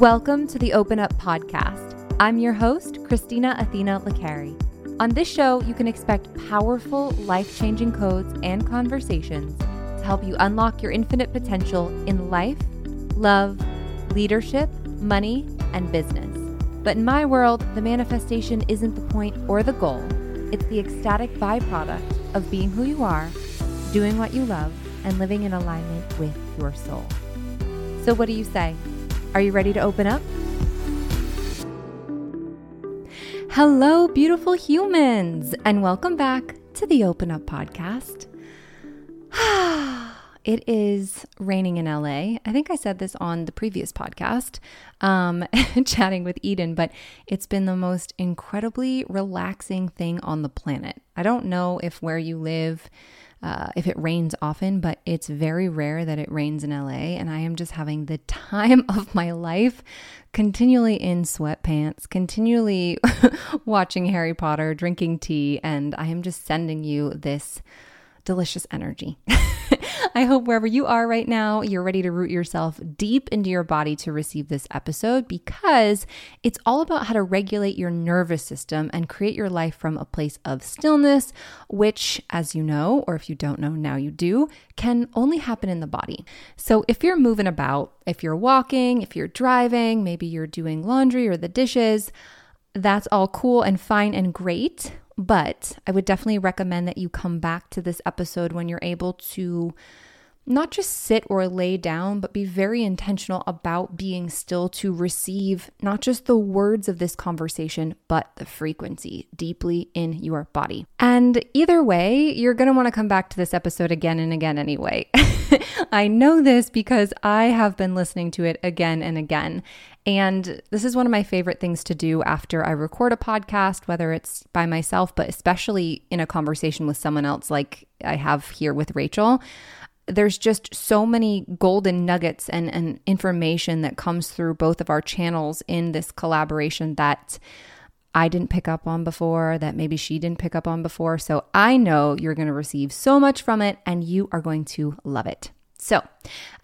Welcome to the Open Up Podcast. I'm your host, Kristina Athena Licare. On this show, you can expect powerful, life changing codes and conversations to help you unlock your infinite potential in life, love, leadership, money, and business. But in my world, the manifestation isn't the point or the goal, it's the ecstatic byproduct of being who you are, doing what you love, and living in alignment with your soul. So, what do you say? Are you ready to open up? Hello, beautiful humans, and welcome back to the Open Up Podcast. it is raining in LA. I think I said this on the previous podcast, um, chatting with Eden, but it's been the most incredibly relaxing thing on the planet. I don't know if where you live, uh, if it rains often, but it's very rare that it rains in LA. And I am just having the time of my life, continually in sweatpants, continually watching Harry Potter, drinking tea, and I am just sending you this delicious energy. I hope wherever you are right now, you're ready to root yourself deep into your body to receive this episode because it's all about how to regulate your nervous system and create your life from a place of stillness, which, as you know, or if you don't know, now you do, can only happen in the body. So if you're moving about, if you're walking, if you're driving, maybe you're doing laundry or the dishes, that's all cool and fine and great. But I would definitely recommend that you come back to this episode when you're able to not just sit or lay down, but be very intentional about being still to receive not just the words of this conversation, but the frequency deeply in your body. And either way, you're going to want to come back to this episode again and again anyway. I know this because I have been listening to it again and again. And this is one of my favorite things to do after I record a podcast, whether it's by myself, but especially in a conversation with someone else, like I have here with Rachel. There's just so many golden nuggets and, and information that comes through both of our channels in this collaboration that I didn't pick up on before, that maybe she didn't pick up on before. So I know you're going to receive so much from it and you are going to love it. So,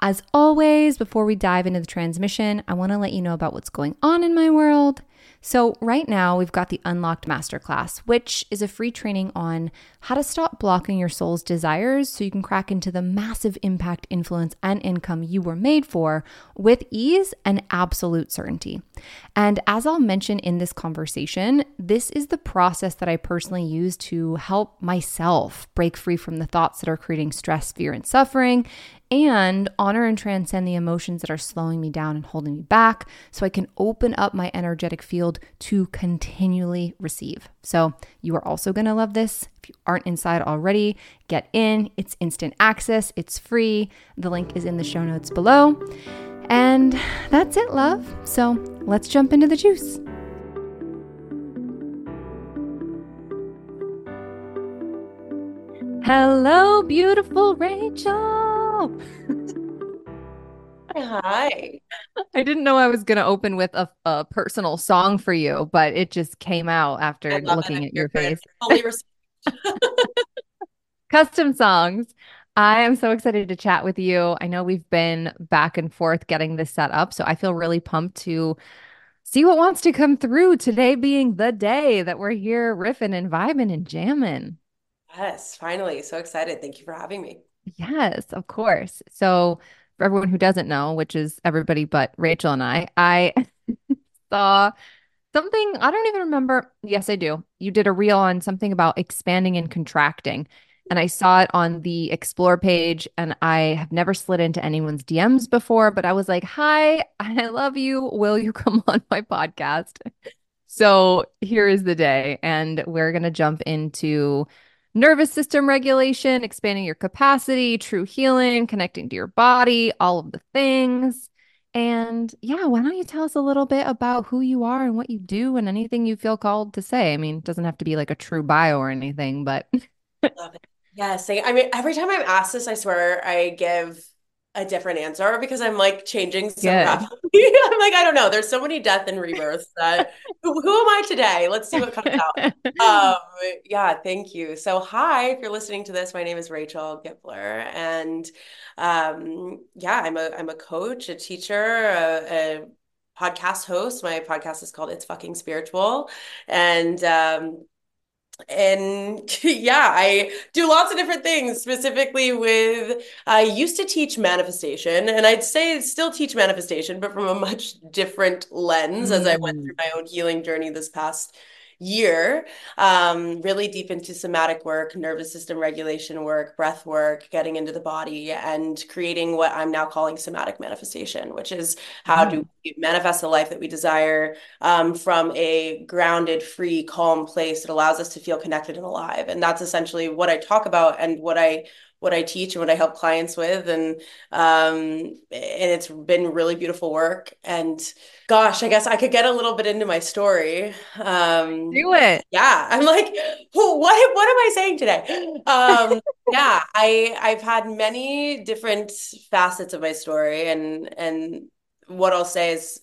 as always, before we dive into the transmission, I want to let you know about what's going on in my world. So, right now, we've got the Unlocked Masterclass, which is a free training on how to stop blocking your soul's desires so you can crack into the massive impact, influence, and income you were made for with ease and absolute certainty. And as I'll mention in this conversation, this is the process that I personally use to help myself break free from the thoughts that are creating stress, fear, and suffering and honor and transcend the emotions that are slowing me down and holding me back so I can open up my energetic field to continually receive. So, you are also going to love this. If you aren't inside already, get in. It's instant access, it's free. The link is in the show notes below. And that's it, love. So, let's jump into the juice. Hello, beautiful Rachel. Hi. I didn't know I was going to open with a, a, personal song for you, but it just came out after looking it. at your face. Custom songs. I am so excited to chat with you. I know we've been back and forth getting this set up, so I feel really pumped to see what wants to come through today being the day that we're here riffing and vibing and jamming. Yes, finally. So excited. Thank you for having me. Yes, of course. So, for everyone who doesn't know, which is everybody but Rachel and I, I saw something, I don't even remember. Yes, I do. You did a reel on something about expanding and contracting. And I saw it on the explore page, and I have never slid into anyone's DMs before, but I was like, Hi, I love you. Will you come on my podcast? So here is the day, and we're going to jump into nervous system regulation, expanding your capacity, true healing, connecting to your body, all of the things. And yeah, why don't you tell us a little bit about who you are and what you do and anything you feel called to say? I mean, it doesn't have to be like a true bio or anything, but. Love it. Yes. I mean, every time I'm asked this, I swear I give a different answer because I'm like changing so rapidly. I'm like, I don't know. There's so many death and rebirths that who, who, am I today? Let's see what comes out. Um, yeah, thank you. So, hi, if you're listening to this, my name is Rachel Gibler, and um, yeah, I'm a I'm a coach, a teacher, a, a podcast host. My podcast is called It's Fucking Spiritual. And um, and yeah, I do lots of different things, specifically with I used to teach manifestation, and I'd say still teach manifestation, but from a much different lens mm. as I went through my own healing journey this past year, um, really deep into somatic work, nervous system regulation work, breath work, getting into the body, and creating what I'm now calling somatic manifestation, which is how mm. do we manifest the life that we desire um, from a grounded, free, calm place that allows us to feel connected and alive. And that's essentially what I talk about and what I what I teach and what I help clients with. And um, and it's been really beautiful work. And gosh, I guess I could get a little bit into my story. Um, Do it. Yeah. I'm like, what what am I saying today? Um, yeah, I I've had many different facets of my story and and what I'll say is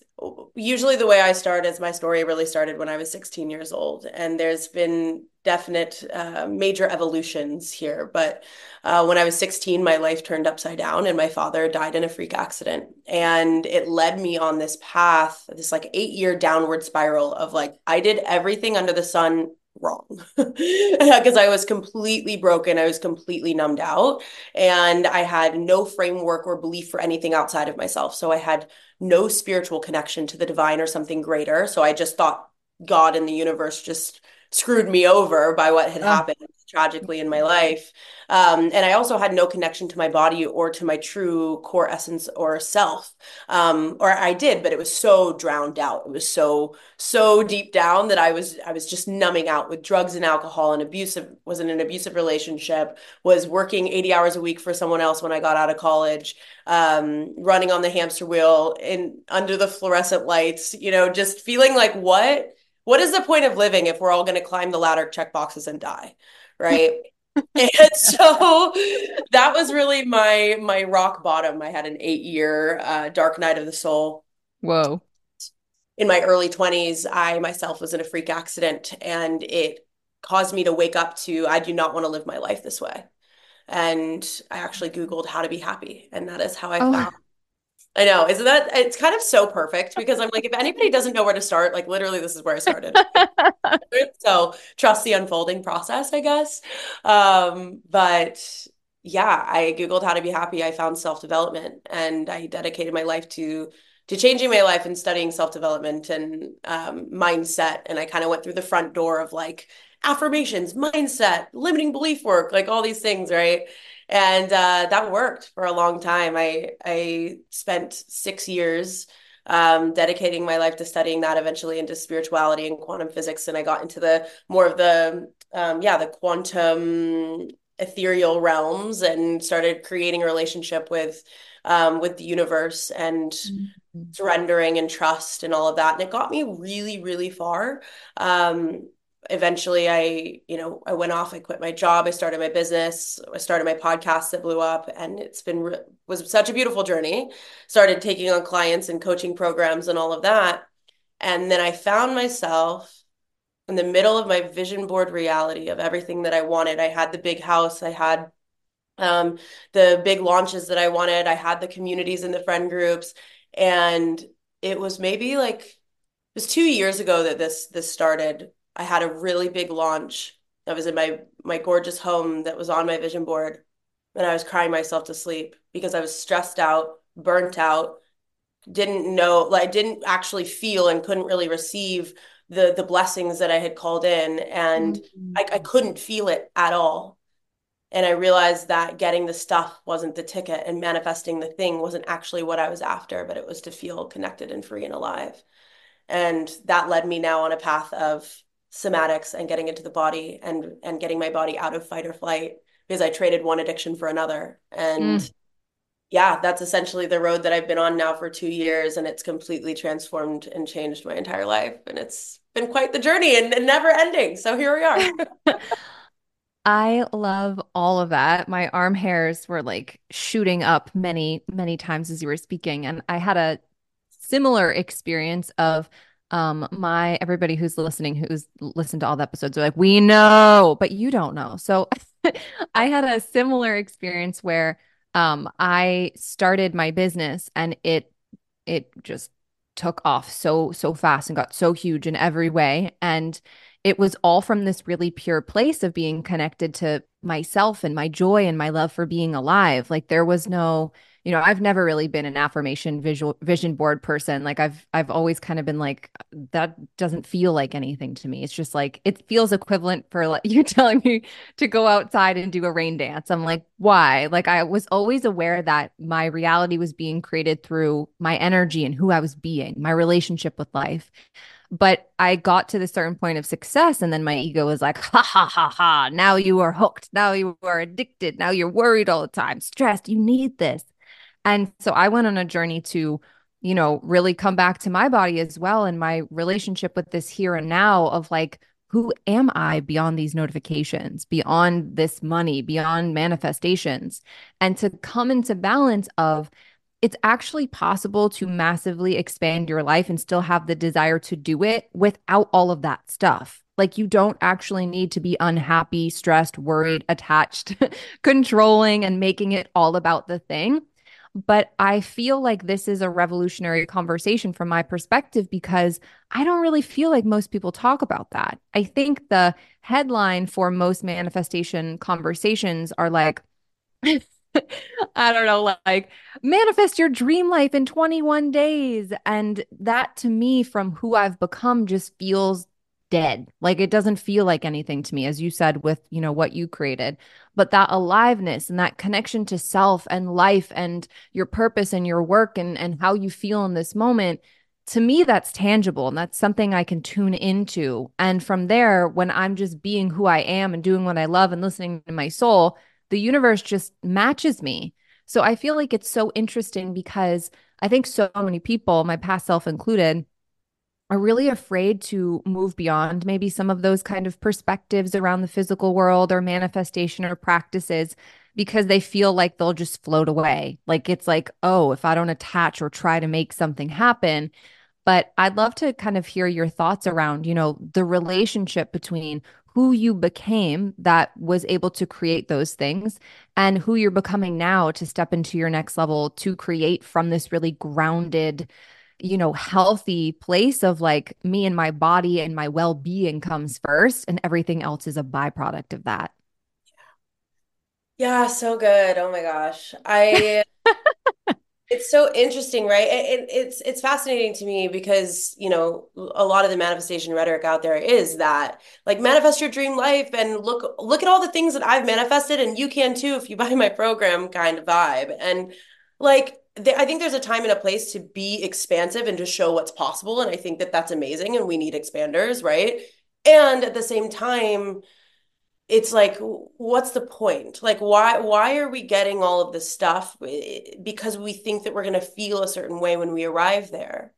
usually the way I start is my story really started when I was 16 years old. And there's been definite uh, major evolutions here. But uh, when I was 16, my life turned upside down and my father died in a freak accident. And it led me on this path, this like eight year downward spiral of like, I did everything under the sun wrong because I was completely broken. I was completely numbed out and I had no framework or belief for anything outside of myself. So I had no spiritual connection to the divine or something greater. So I just thought God and the universe just screwed me over by what had ah. happened tragically in my life. Um, and I also had no connection to my body or to my true core essence or self. Um, or I did, but it was so drowned out. It was so, so deep down that I was, I was just numbing out with drugs and alcohol and abusive, was in an abusive relationship, was working 80 hours a week for someone else when I got out of college, um, running on the hamster wheel in under the fluorescent lights, you know, just feeling like what, what is the point of living if we're all going to climb the ladder, check boxes, and die? Right. and so that was really my my rock bottom. I had an eight year uh, dark night of the soul. Whoa. In my early 20s, I myself was in a freak accident and it caused me to wake up to I do not want to live my life this way. And I actually Googled how to be happy. And that is how I oh. found I know. Isn't that it's kind of so perfect because I'm like, if anybody doesn't know where to start, like literally this is where I started. so trust the unfolding process, I guess. Um, but yeah, I Googled how to be happy. I found self-development and I dedicated my life to to changing my life and studying self-development and um, mindset. And I kind of went through the front door of like affirmations, mindset, limiting belief work, like all these things, right? And uh, that worked for a long time. I I spent six years um, dedicating my life to studying that, eventually into spirituality and quantum physics, and I got into the more of the um, yeah the quantum ethereal realms and started creating a relationship with um, with the universe and mm-hmm. surrendering and trust and all of that. And it got me really, really far. Um, eventually I, you know, I went off, I quit my job, I started my business, I started my podcast that blew up and it's been was such a beautiful journey. Started taking on clients and coaching programs and all of that. And then I found myself in the middle of my vision board reality of everything that I wanted. I had the big house, I had um, the big launches that I wanted, I had the communities and the friend groups and it was maybe like it was 2 years ago that this this started I had a really big launch that was in my my gorgeous home that was on my vision board and I was crying myself to sleep because I was stressed out, burnt out, didn't know like didn't actually feel and couldn't really receive the the blessings that I had called in and mm-hmm. I, I couldn't feel it at all. And I realized that getting the stuff wasn't the ticket and manifesting the thing wasn't actually what I was after, but it was to feel connected and free and alive. And that led me now on a path of somatics and getting into the body and and getting my body out of fight or flight because I traded one addiction for another. And mm. yeah, that's essentially the road that I've been on now for 2 years and it's completely transformed and changed my entire life and it's been quite the journey and, and never ending. So here we are. I love all of that. My arm hairs were like shooting up many, many times as you were speaking. And I had a similar experience of um my everybody who's listening who's listened to all the episodes are like we know but you don't know. So i had a similar experience where um i started my business and it it just took off so so fast and got so huge in every way. And it was all from this really pure place of being connected to myself and my joy and my love for being alive. Like there was no you know i've never really been an affirmation visual vision board person like i've i've always kind of been like that doesn't feel like anything to me it's just like it feels equivalent for like you telling me to go outside and do a rain dance i'm like why like i was always aware that my reality was being created through my energy and who i was being my relationship with life but I got to the certain point of success, and then my ego was like, ha ha ha ha, now you are hooked. Now you are addicted. Now you're worried all the time, stressed. You need this. And so I went on a journey to, you know, really come back to my body as well and my relationship with this here and now of like, who am I beyond these notifications, beyond this money, beyond manifestations? And to come into balance of, it's actually possible to massively expand your life and still have the desire to do it without all of that stuff. Like, you don't actually need to be unhappy, stressed, worried, attached, controlling, and making it all about the thing. But I feel like this is a revolutionary conversation from my perspective because I don't really feel like most people talk about that. I think the headline for most manifestation conversations are like, I don't know, like manifest your dream life in 21 days. And that to me, from who I've become, just feels dead. Like it doesn't feel like anything to me, as you said, with, you know, what you created. But that aliveness and that connection to self and life and your purpose and your work and, and how you feel in this moment, to me, that's tangible and that's something I can tune into. And from there, when I'm just being who I am and doing what I love and listening to my soul, the universe just matches me. So I feel like it's so interesting because I think so many people, my past self included, are really afraid to move beyond maybe some of those kind of perspectives around the physical world or manifestation or practices because they feel like they'll just float away. Like it's like, oh, if I don't attach or try to make something happen. But I'd love to kind of hear your thoughts around, you know, the relationship between who you became that was able to create those things and who you're becoming now to step into your next level to create from this really grounded you know healthy place of like me and my body and my well-being comes first and everything else is a byproduct of that. Yeah so good. Oh my gosh. I It's so interesting, right? It, it, it's it's fascinating to me because you know a lot of the manifestation rhetoric out there is that like manifest your dream life and look look at all the things that I've manifested and you can too if you buy my program kind of vibe. And like I think there's a time and a place to be expansive and to show what's possible and I think that that's amazing and we need expanders, right? And at the same time it's like what's the point like why why are we getting all of this stuff eh, because we think that we're going to feel a certain way when we arrive there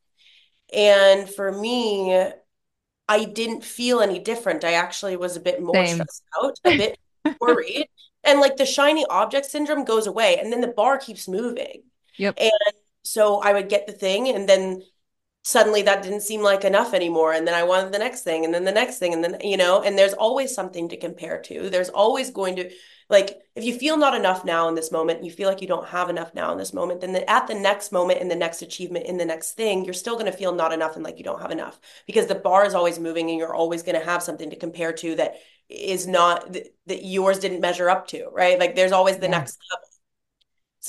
and for me i didn't feel any different i actually was a bit more Same. stressed out a bit worried and like the shiny object syndrome goes away and then the bar keeps moving yep. And so i would get the thing and then suddenly that didn't seem like enough anymore and then i wanted the next thing and then the next thing and then you know and there's always something to compare to. There's always going to like if you feel not enough now in this moment you feel like you don't have enough now in this moment then the, at the next moment in the next achievement in the next thing you're still going to feel not enough and like you don't have enough because the bar is always moving and you're always going to have something to compare to that is not that, yours didn't measure up to right? Like there's always the yeah. next level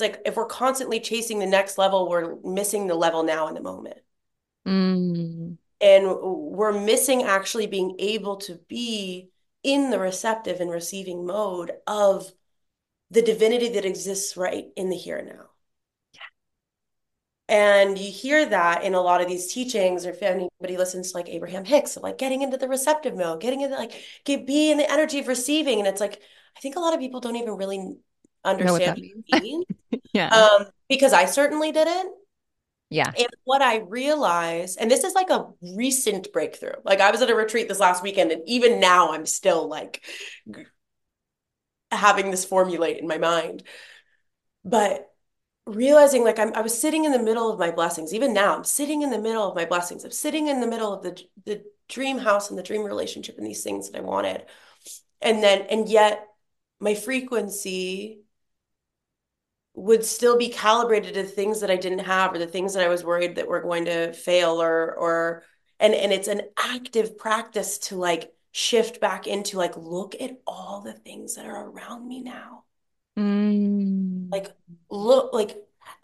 it's like if we're constantly chasing the next level we're missing the level now in the moment Mm. And we're missing actually being able to be in the receptive and receiving mode of the divinity that exists right in the here and now. Yeah. And you hear that in a lot of these teachings, or if anybody listens to like Abraham Hicks, like getting into the receptive mode, getting into like get be in the energy of receiving. And it's like, I think a lot of people don't even really understand what, what means. yeah. Um, because I certainly didn't. Yeah. And what I realized, and this is like a recent breakthrough. Like I was at a retreat this last weekend, and even now I'm still like having this formulate in my mind. But realizing like I'm, I was sitting in the middle of my blessings. Even now, I'm sitting in the middle of my blessings. I'm sitting in the middle of the the dream house and the dream relationship and these things that I wanted. And then, and yet my frequency would still be calibrated to things that I didn't have or the things that I was worried that were going to fail or or and and it's an active practice to like shift back into like look at all the things that are around me now. Mm. Like look like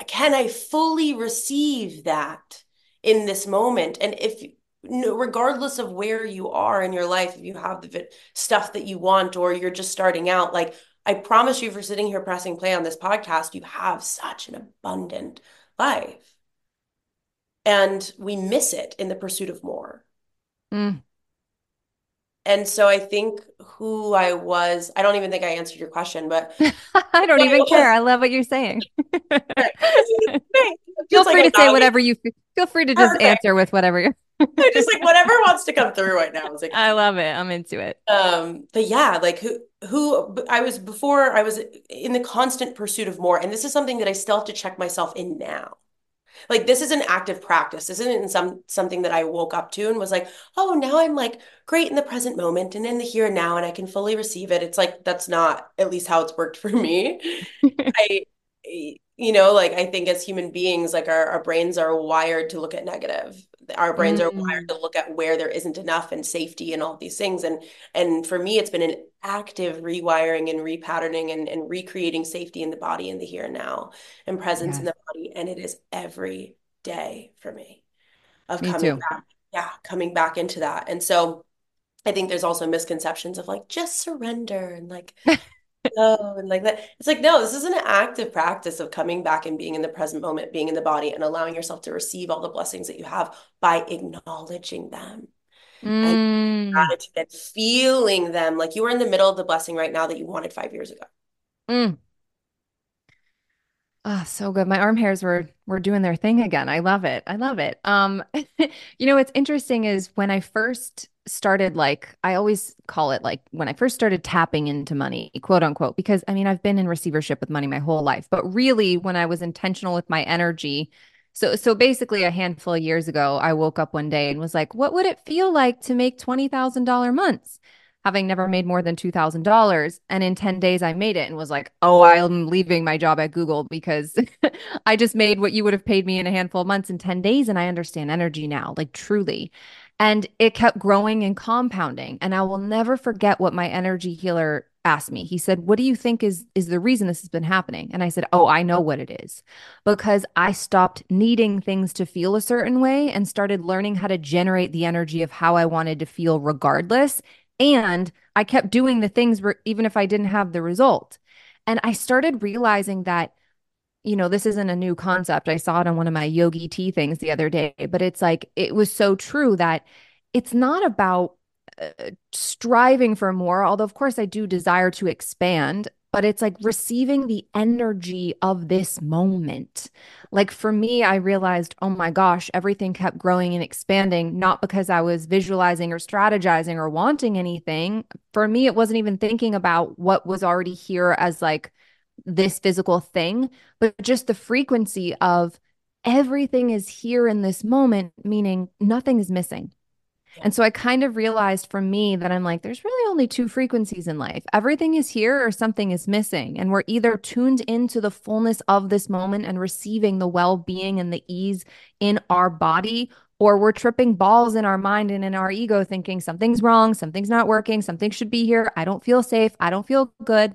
can I fully receive that in this moment? And if regardless of where you are in your life, if you have the stuff that you want or you're just starting out, like I promise you for sitting here pressing play on this podcast, you have such an abundant life. And we miss it in the pursuit of more. Mm. And so I think who I was, I don't even think I answered your question, but I don't even I care. I love what you're saying. feel free like to say whatever you feel free to just answer with whatever you're just like whatever wants to come through right now. Like, I love it. I'm into it. Um, but yeah, like who who I was before I was in the constant pursuit of more. And this is something that I still have to check myself in now. Like this is an active practice. This isn't some something that I woke up to and was like, oh, now I'm like great in the present moment and in the here and now, and I can fully receive it. It's like that's not at least how it's worked for me. I you know, like I think as human beings, like our, our brains are wired to look at negative. Our brains mm. are wired to look at where there isn't enough and safety and all these things. And and for me, it's been an active rewiring and repatterning and, and recreating safety in the body in the here and now and presence in the body. And it is every day for me of me coming too. back. Yeah, coming back into that. And so I think there's also misconceptions of like just surrender and like oh, and like that. It's like, no, this is an active practice of coming back and being in the present moment, being in the body, and allowing yourself to receive all the blessings that you have by acknowledging them. Mm. And, and feeling them like you are in the middle of the blessing right now that you wanted five years ago. Mm. Oh, so good. My arm hairs were were doing their thing again. I love it. I love it. Um, you know, what's interesting is when I first started like I always call it like when I first started tapping into money, quote unquote, because I mean I've been in receivership with money my whole life, but really when I was intentional with my energy. So so basically a handful of years ago, I woke up one day and was like, what would it feel like to make $20,000 months? Having never made more than $2,000. And in 10 days, I made it and was like, oh, I'm leaving my job at Google because I just made what you would have paid me in a handful of months in 10 days. And I understand energy now, like truly. And it kept growing and compounding. And I will never forget what my energy healer asked me. He said, "What do you think is is the reason this has been happening?" And I said, "Oh, I know what it is. Because I stopped needing things to feel a certain way and started learning how to generate the energy of how I wanted to feel regardless and I kept doing the things where, even if I didn't have the result. And I started realizing that, you know, this isn't a new concept. I saw it on one of my yogi tea things the other day, but it's like, it was so true that it's not about uh, striving for more, although, of course, I do desire to expand but it's like receiving the energy of this moment. Like for me, I realized, oh my gosh, everything kept growing and expanding, not because I was visualizing or strategizing or wanting anything. For me, it wasn't even thinking about what was already here as like this physical thing, but just the frequency of everything is here in this moment, meaning nothing is missing. And so I kind of realized for me that I'm like, there's really only two frequencies in life. Everything is here or something is missing. And we're either tuned into the fullness of this moment and receiving the well being and the ease in our body, or we're tripping balls in our mind and in our ego thinking something's wrong, something's not working, something should be here. I don't feel safe. I don't feel good.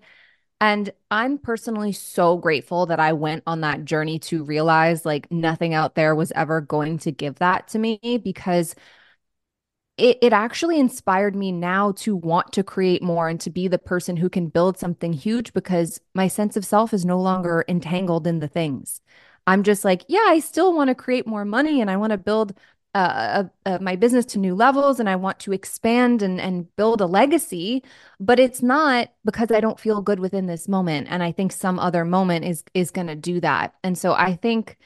And I'm personally so grateful that I went on that journey to realize like nothing out there was ever going to give that to me because it, it actually inspired me now to want to create more and to be the person who can build something huge because my sense of self is no longer entangled in the things. I'm just like, yeah, I still want to create more money and I want to build uh, uh, my business to new levels and I want to expand and, and build a legacy, but it's not because I don't feel good within this moment. And I think some other moment is is going to do that. And so I think,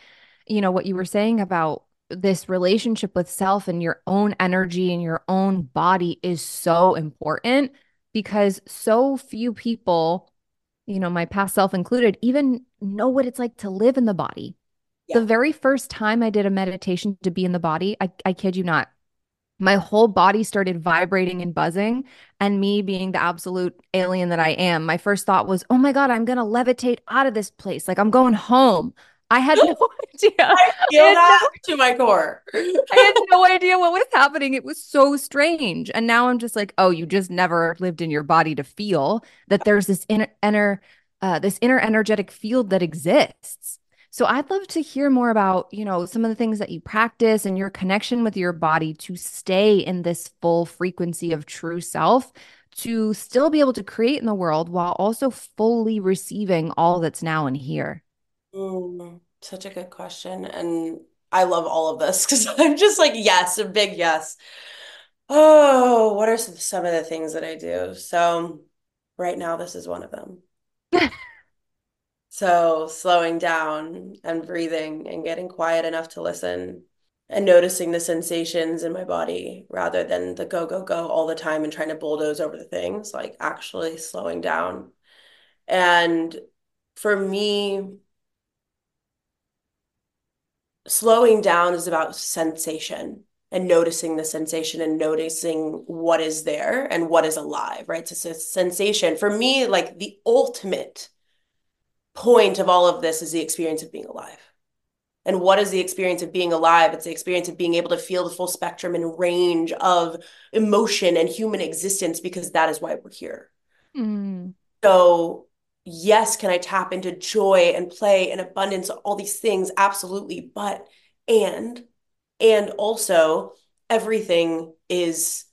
you know, what you were saying about this relationship with self and your own energy and your own body is so important because so few people, you know, my past self included, even know what it's like to live in the body. Yeah. The very first time I did a meditation to be in the body, I, I kid you not, my whole body started vibrating and buzzing. And me being the absolute alien that I am, my first thought was, oh my God, I'm going to levitate out of this place. Like I'm going home. I had no idea. I feel I that no, to my core. I had no idea what was happening. It was so strange. And now I'm just like, oh, you just never lived in your body to feel that there's this inner, inner uh, this inner energetic field that exists. So I'd love to hear more about, you know, some of the things that you practice and your connection with your body to stay in this full frequency of true self to still be able to create in the world while also fully receiving all that's now and here. Mm, such a good question. And I love all of this because I'm just like, yes, a big yes. Oh, what are some of the things that I do? So, right now, this is one of them. So slowing down and breathing and getting quiet enough to listen and noticing the sensations in my body rather than the go, go, go all the time and trying to bulldoze over the things, like actually slowing down. And for me, slowing down is about sensation and noticing the sensation and noticing what is there and what is alive, right? So it's a sensation. For me, like the ultimate point of all of this is the experience of being alive. And what is the experience of being alive? It's the experience of being able to feel the full spectrum and range of emotion and human existence because that is why we're here. Mm. So, yes, can I tap into joy and play and abundance, all these things? Absolutely. But, and, and also, everything is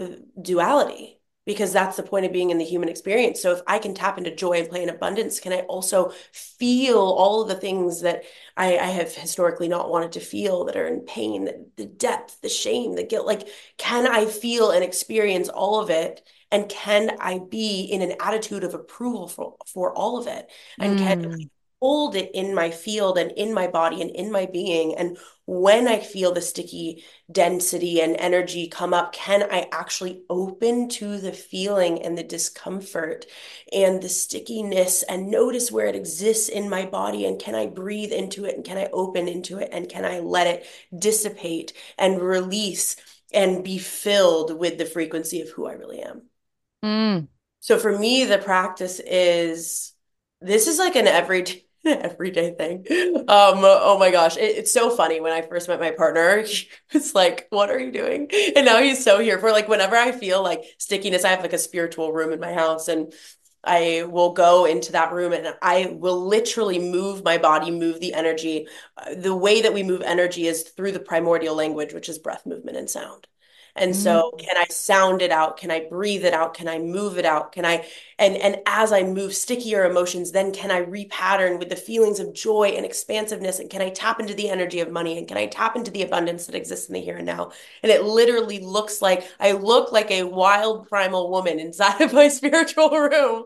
uh, duality because that's the point of being in the human experience. So if I can tap into joy and play in abundance, can I also feel all of the things that I, I have historically not wanted to feel that are in pain, the, the depth, the shame, the guilt? Like, can I feel and experience all of it? And can I be in an attitude of approval for, for all of it? And mm. can hold it in my field and in my body and in my being? And when i feel the sticky density and energy come up can i actually open to the feeling and the discomfort and the stickiness and notice where it exists in my body? And can i breathe into it? And can i open into it? And can i let it dissipate and release and be filled with the frequency of who i really am mm. so for me the practice is this is like an everyday everyday thing. Um, oh my gosh, it, it's so funny. When I first met my partner, it's like, "What are you doing?" And now he's so here for like whenever I feel like stickiness. I have like a spiritual room in my house, and I will go into that room and I will literally move my body, move the energy. The way that we move energy is through the primordial language, which is breath, movement, and sound. And so mm. can I sound it out? Can I breathe it out? Can I move it out? Can I and and as I move stickier emotions, then can I repattern with the feelings of joy and expansiveness? And can I tap into the energy of money? And can I tap into the abundance that exists in the here and now? And it literally looks like I look like a wild primal woman inside of my spiritual room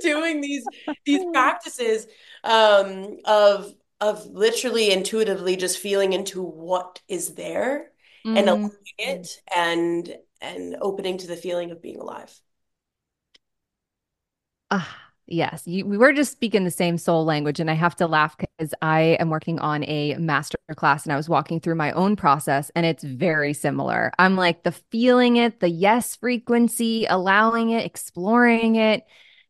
doing these these practices um, of of literally intuitively just feeling into what is there mm-hmm. and allowing it and and opening to the feeling of being alive. Ah, yes. You, we were just speaking the same soul language. And I have to laugh because I am working on a master class and I was walking through my own process and it's very similar. I'm like the feeling it, the yes frequency, allowing it, exploring it.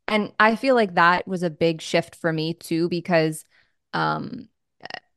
And I feel like that was a big shift for me too, because um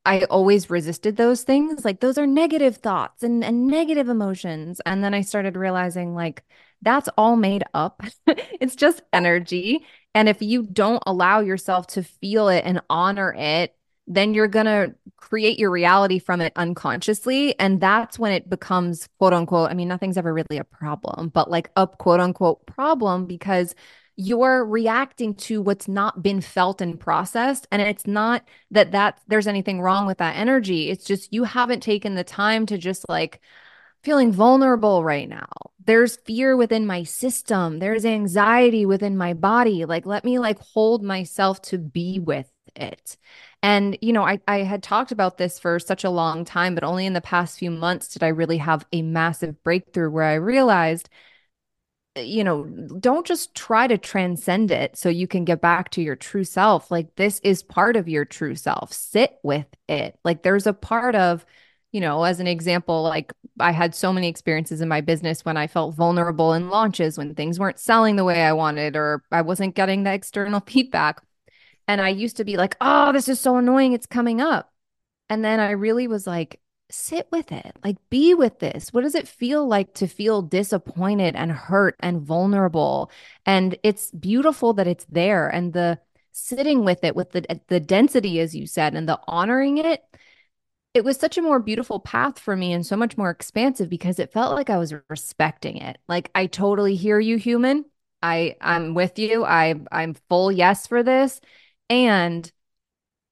I always resisted those things. Like those are negative thoughts and, and negative emotions. And then I started realizing like that's all made up. it's just energy. And if you don't allow yourself to feel it and honor it, then you're going to create your reality from it unconsciously. And that's when it becomes quote unquote, I mean, nothing's ever really a problem, but like a quote unquote problem because you're reacting to what's not been felt and processed. And it's not that that there's anything wrong with that energy. It's just you haven't taken the time to just like feeling vulnerable right now. There's fear within my system. There's anxiety within my body. Like let me like hold myself to be with it. And you know I, I had talked about this for such a long time but only in the past few months did i really have a massive breakthrough where i realized you know, don't just try to transcend it so you can get back to your true self. Like, this is part of your true self. Sit with it. Like, there's a part of, you know, as an example, like I had so many experiences in my business when I felt vulnerable in launches, when things weren't selling the way I wanted, or I wasn't getting the external feedback. And I used to be like, oh, this is so annoying. It's coming up. And then I really was like, sit with it. Like, be with this. What does it feel like to feel disappointed and hurt and vulnerable? And it's beautiful that it's there. And the sitting with it, with the, uh, the density, as you said, and the honoring it, it was such a more beautiful path for me and so much more expansive because it felt like I was respecting it. Like, I totally hear you, human. I I'm with you. I I'm full yes for this. And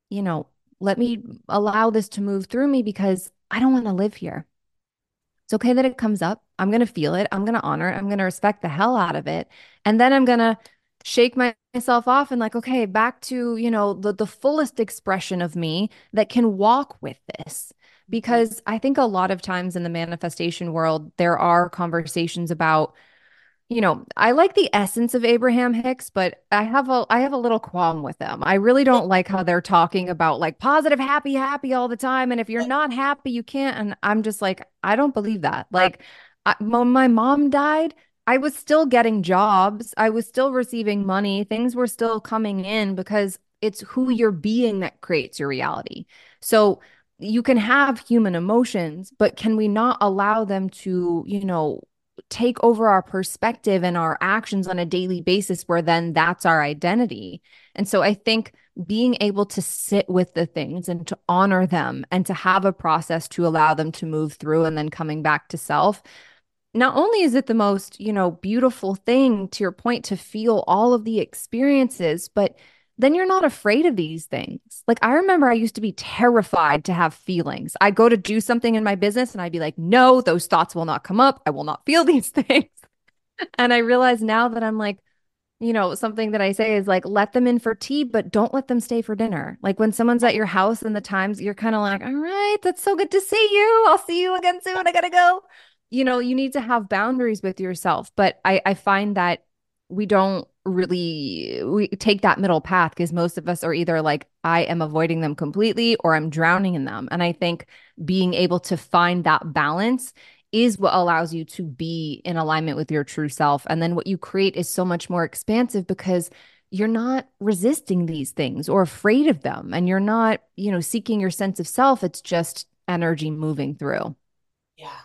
you know, let me allow this to move through me because I don't want to live here. It's okay that it comes up. I'm going to feel it. I'm going to honor it. I'm going to respect the hell out of it. And then I'm going to shake my, myself off and like, okay, back to, you know, the, the fullest expression of me that can walk with this. Mm-hmm. Because I think a lot of times in the manifestation world, there are conversations about, you know, I like the essence of Abraham Hicks, but I have a I have a little qualm with them. I really don't like how they're talking about like positive, happy, happy all the time. And if you're not happy, you can't. And I'm just like, I don't believe that. Like, I, when my mom died, I was still getting jobs. I was still receiving money. Things were still coming in because it's who you're being that creates your reality. So you can have human emotions, but can we not allow them to, you know, take over our perspective and our actions on a daily basis where then that's our identity. And so I think being able to sit with the things and to honor them and to have a process to allow them to move through and then coming back to self not only is it the most, you know, beautiful thing to your point to feel all of the experiences, but then you're not afraid of these things. Like I remember I used to be terrified to have feelings. I'd go to do something in my business and I'd be like, no, those thoughts will not come up. I will not feel these things. and I realize now that I'm like, you know, something that I say is like, let them in for tea, but don't let them stay for dinner. Like when someone's at your house and the times you're kind of like, all right, that's so good to see you. I'll see you again soon. I gotta go. You know, you need to have boundaries with yourself. But I, I find that we don't really we take that middle path because most of us are either like I am avoiding them completely or I'm drowning in them. And I think being able to find that balance is what allows you to be in alignment with your true self. And then what you create is so much more expansive because you're not resisting these things or afraid of them and you're not, you know, seeking your sense of self. It's just energy moving through. Yeah.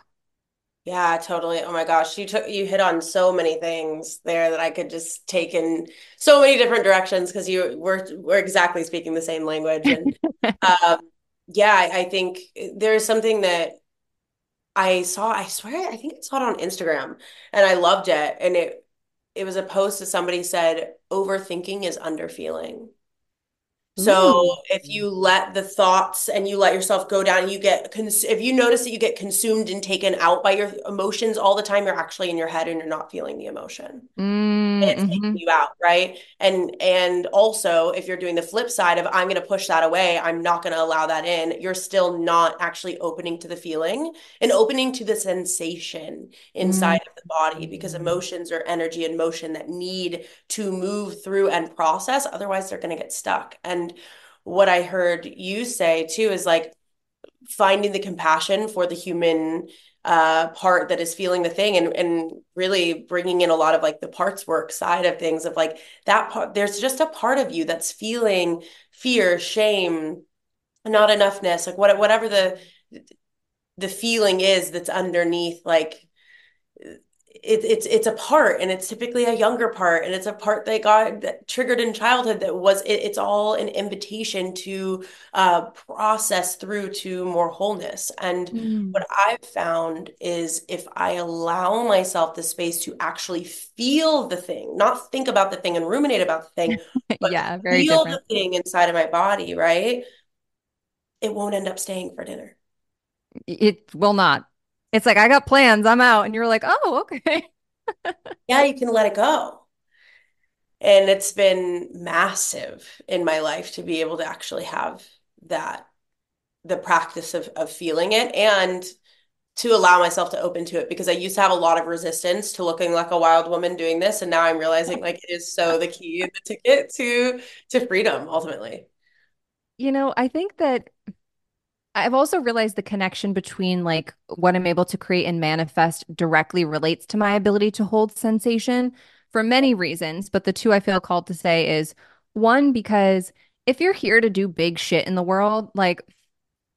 Yeah, totally. Oh my gosh, you took you hit on so many things there that I could just take in so many different directions because you we're we're exactly speaking the same language. And um, yeah, I, I think there's something that I saw. I swear, I think I saw it on Instagram, and I loved it. And it it was a post that somebody said, "Overthinking is underfeeling." So if you let the thoughts and you let yourself go down, you get cons- if you notice that you get consumed and taken out by your emotions all the time, you're actually in your head and you're not feeling the emotion. Mm, it's mm-hmm. taking you out, right? And and also if you're doing the flip side of I'm going to push that away, I'm not going to allow that in, you're still not actually opening to the feeling and opening to the sensation inside mm. of the body because emotions are energy and motion that need to move through and process otherwise they're going to get stuck. And and what I heard you say too is like finding the compassion for the human uh, part that is feeling the thing and and really bringing in a lot of like the parts work side of things of like that part there's just a part of you that's feeling fear shame not enoughness like what, whatever the the feeling is that's underneath like it, it's it's a part and it's typically a younger part and it's a part that got that triggered in childhood that was it, it's all an invitation to uh, process through to more wholeness and mm. what i've found is if i allow myself the space to actually feel the thing not think about the thing and ruminate about the thing but yeah very feel different. the thing inside of my body right it won't end up staying for dinner it will not it's like, I got plans, I'm out. And you're like, oh, okay. yeah, you can let it go. And it's been massive in my life to be able to actually have that, the practice of, of feeling it and to allow myself to open to it because I used to have a lot of resistance to looking like a wild woman doing this. And now I'm realizing like it is so the key, the ticket to to freedom ultimately. You know, I think that I've also realized the connection between like what I'm able to create and manifest directly relates to my ability to hold sensation for many reasons. But the two I feel called to say is one, because if you're here to do big shit in the world, like,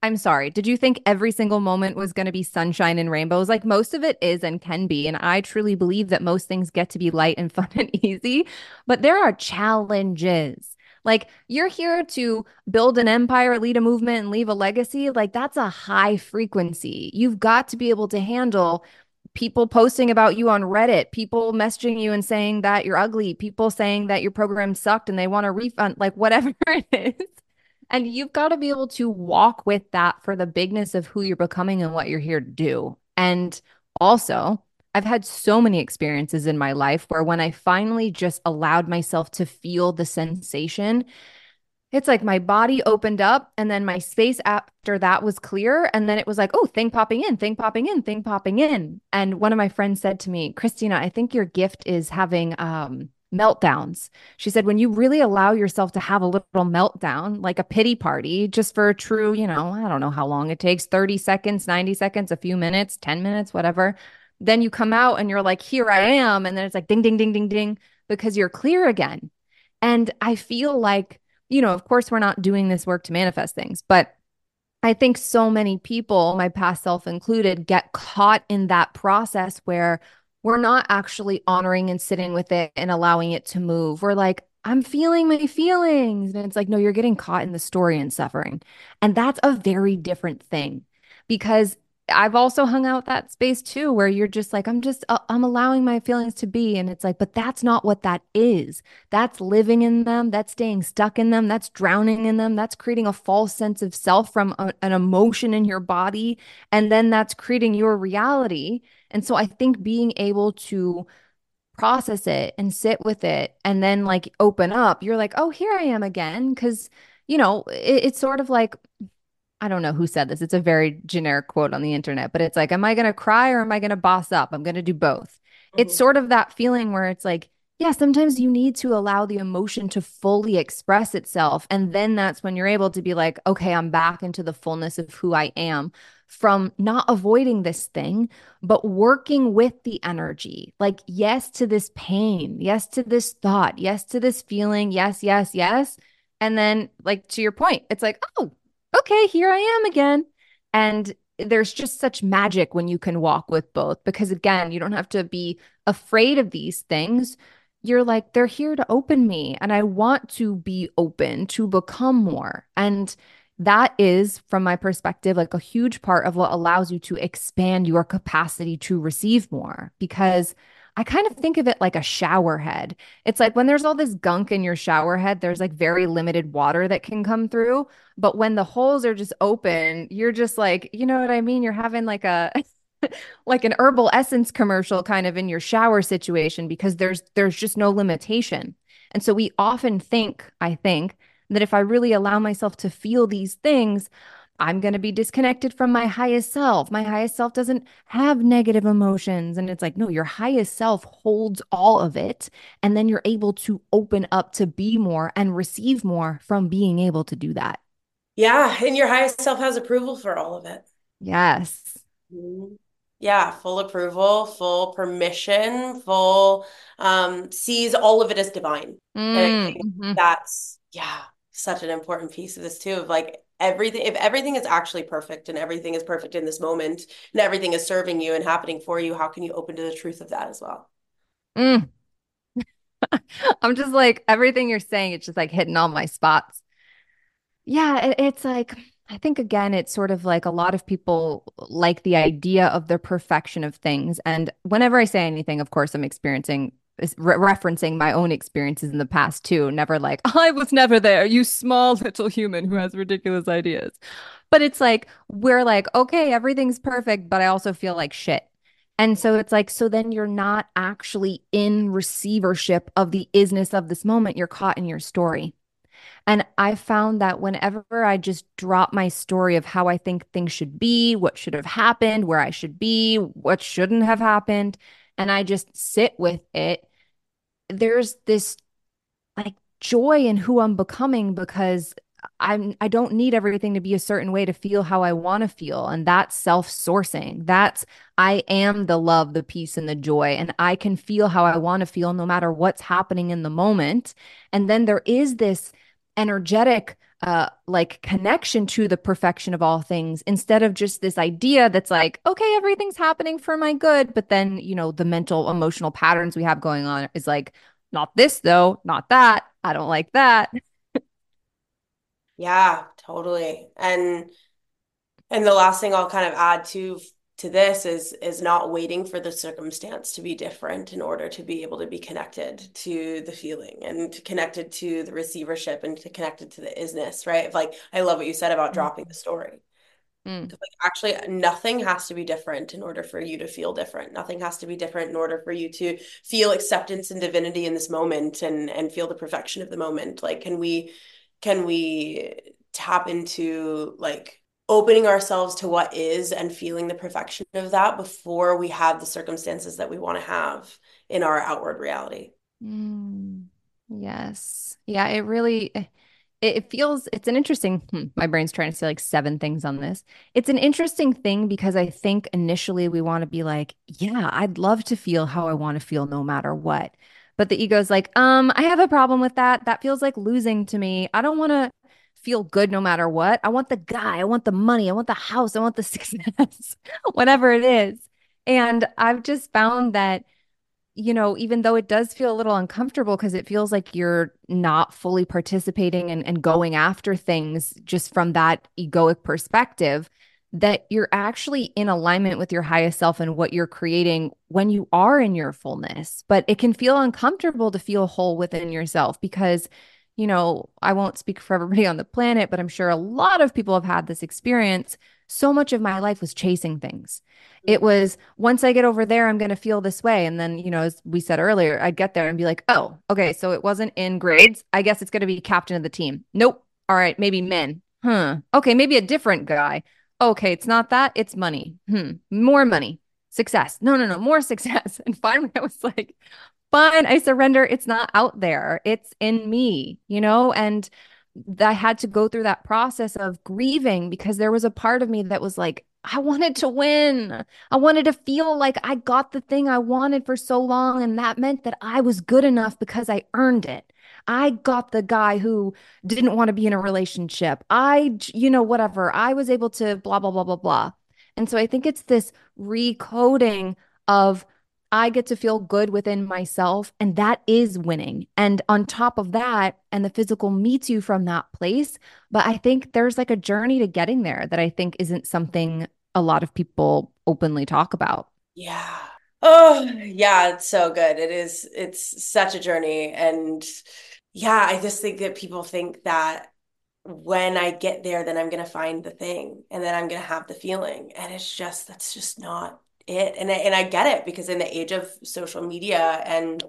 I'm sorry, did you think every single moment was going to be sunshine and rainbows? Like, most of it is and can be. And I truly believe that most things get to be light and fun and easy, but there are challenges. Like, you're here to build an empire, lead a movement, and leave a legacy. Like, that's a high frequency. You've got to be able to handle people posting about you on Reddit, people messaging you and saying that you're ugly, people saying that your program sucked and they want a refund, like whatever it is. And you've got to be able to walk with that for the bigness of who you're becoming and what you're here to do. And also, I've had so many experiences in my life where when I finally just allowed myself to feel the sensation, it's like my body opened up and then my space after that was clear. And then it was like, oh, thing popping in, thing popping in, thing popping in. And one of my friends said to me, Kristina, I think your gift is having um, meltdowns. She said, when you really allow yourself to have a little meltdown, like a pity party, just for a true, you know, I don't know how long it takes 30 seconds, 90 seconds, a few minutes, 10 minutes, whatever. Then you come out and you're like, here I am. And then it's like ding, ding, ding, ding, ding, because you're clear again. And I feel like, you know, of course, we're not doing this work to manifest things, but I think so many people, my past self included, get caught in that process where we're not actually honoring and sitting with it and allowing it to move. We're like, I'm feeling my feelings. And it's like, no, you're getting caught in the story and suffering. And that's a very different thing because I've also hung out that space too, where you're just like, I'm just, uh, I'm allowing my feelings to be. And it's like, but that's not what that is. That's living in them. That's staying stuck in them. That's drowning in them. That's creating a false sense of self from a, an emotion in your body. And then that's creating your reality. And so I think being able to process it and sit with it and then like open up, you're like, oh, here I am again. Cause, you know, it, it's sort of like, I don't know who said this. It's a very generic quote on the internet, but it's like, am I going to cry or am I going to boss up? I'm going to do both. Mm-hmm. It's sort of that feeling where it's like, yeah, sometimes you need to allow the emotion to fully express itself. And then that's when you're able to be like, okay, I'm back into the fullness of who I am from not avoiding this thing, but working with the energy. Like, yes to this pain, yes to this thought, yes to this feeling, yes, yes, yes. And then, like, to your point, it's like, oh, okay, here I am again. And there's just such magic when you can walk with both because, again, you don't have to be afraid of these things. You're like, they're here to open me, and I want to be open to become more. And that is, from my perspective, like a huge part of what allows you to expand your capacity to receive more because I kind of think of it like a shower head. It's like when there's all this gunk in your shower head, there's like very limited water that can come through. But when the holes are just open, you're just like, you know what I mean? You're having like a like an herbal essence commercial kind of in your shower situation because there's there's just no limitation. And so we often think, I think, that if I really allow myself to feel these things, I'm going to be disconnected from my highest self. My highest self doesn't have negative emotions. And it's like, no, your highest self holds all of it. And then you're able to open up to be more and receive more from being able to do that. Yeah. And your highest self has approval for all of it. Yes. Mm-hmm. Yeah. Full approval, full permission, full, um, sees all of it as divine. Mm, mm-hmm. that's, yeah, such an important piece of this too, of like, everything if everything is actually perfect and everything is perfect in this moment and everything is serving you and happening for you how can you open to the truth of that as well? Mm. i'm just like everything you're saying it's just like hitting all my spots. Yeah it, it's like i think again it's sort of like a lot of people like the idea of the perfection of things. And whenever i say anything of course i'm experiencing re- referencing my own experiences in the past too. Never like, I was never there, you small little human who has ridiculous ideas. But it's like, we're like, okay, everything's perfect, but I also feel like shit. And so it's like, so then you're not actually in receivership of the isness of this moment. You're caught in your story. And I found that whenever I just drop my story of how I think things should be, what should have happened, where I should be, what shouldn't have happened, and I just sit with it, there's this like joy in who I'm becoming because I'm I don't need everything to be a certain way to feel how I want to feel. And that's self-sourcing. That's I am the love, the peace, and the joy. And I can feel how I want to feel no matter what's happening in the moment. And then there is this energetic uh like connection to the perfection of all things instead of just this idea that's like okay everything's happening for my good but then you know the mental emotional patterns we have going on is like not this though not that i don't like that Yeah, totally. And and the last thing I'll kind of add to to this is is not waiting for the circumstance to be different in order to be able to be connected to the feeling and to connected to the receivership and to connected to the isness, right? Like I love what you said about dropping the story. Mm. Like actually nothing has to be different in order for you to feel different. Nothing has to be different in order for you to feel acceptance and divinity in this moment and and feel the perfection of the moment. Like can we can we tap into like opening ourselves to what is and feeling the perfection of that before we have the circumstances that we want to have in our outward reality. Mm. Yes. Yeah, it really it, it feels it's an interesting hmm, my brain's trying to say like seven things on this. It's an interesting thing because I think initially we want to be like, yeah, I'd love to feel how I want to feel no matter what. But the ego's like, um, I have a problem with that. That feels like losing to me. I don't want to feel good no matter what. I want the guy, I want the money, I want the house, I want the success, whatever it is. And I've just found that you know, even though it does feel a little uncomfortable because it feels like you're not fully participating and, and going after things just from that egoic perspective, that you're actually in alignment with your highest self and what you're creating when you are in your fullness. But it can feel uncomfortable to feel whole within yourself because, you know, I won't speak for everybody on the planet, but I'm sure a lot of people have had this experience. So much of my life was chasing things it was once I get over there, I'm going to feel this way. And then, you know, as we said earlier, I'd get there and be like, oh, okay, so it wasn't in grades. I guess it's going to be captain of the team. Nope. All right, maybe men. Huh. Okay, maybe a different guy. Okay, it's not that. It's money. Hmm. More money. Success. No, no, no, more success. And finally, I was like, fine, I surrender. It's not out there, it's in me, you know? And I had to go through that process of grieving because there was a part of me that was like, I wanted to win. I wanted to feel like I got the thing I wanted for so long. And that meant that I was good enough because I earned it. I got the guy who didn't want to be in a relationship. I, you know, whatever. I was able to blah, blah, blah, blah, blah. And so I think it's this recoding of I get to feel good within myself, and that is winning. And on top of that, and the physical meets you from that place. But I think there's like a journey to getting there that I think isn't something a lot of people openly talk about. Yeah. Oh, yeah, it's so good. It is, it's such a journey. And yeah, I just think that people think that when I get there, then I'm going to find the thing and then I'm going to have the feeling. And it's just, that's just not it. And I, and I get it because in the age of social media and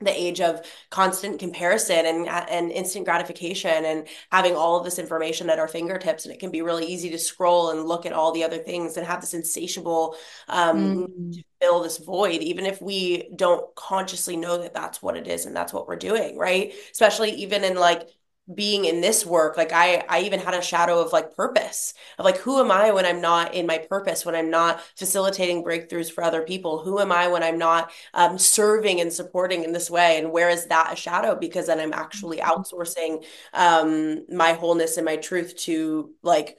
the age of constant comparison and and instant gratification and having all of this information at our fingertips and it can be really easy to scroll and look at all the other things and have this insatiable um mm. to fill this void even if we don't consciously know that that's what it is and that's what we're doing right especially even in like being in this work like i i even had a shadow of like purpose of like who am i when i'm not in my purpose when i'm not facilitating breakthroughs for other people who am i when i'm not um, serving and supporting in this way and where is that a shadow because then i'm actually mm-hmm. outsourcing um, my wholeness and my truth to like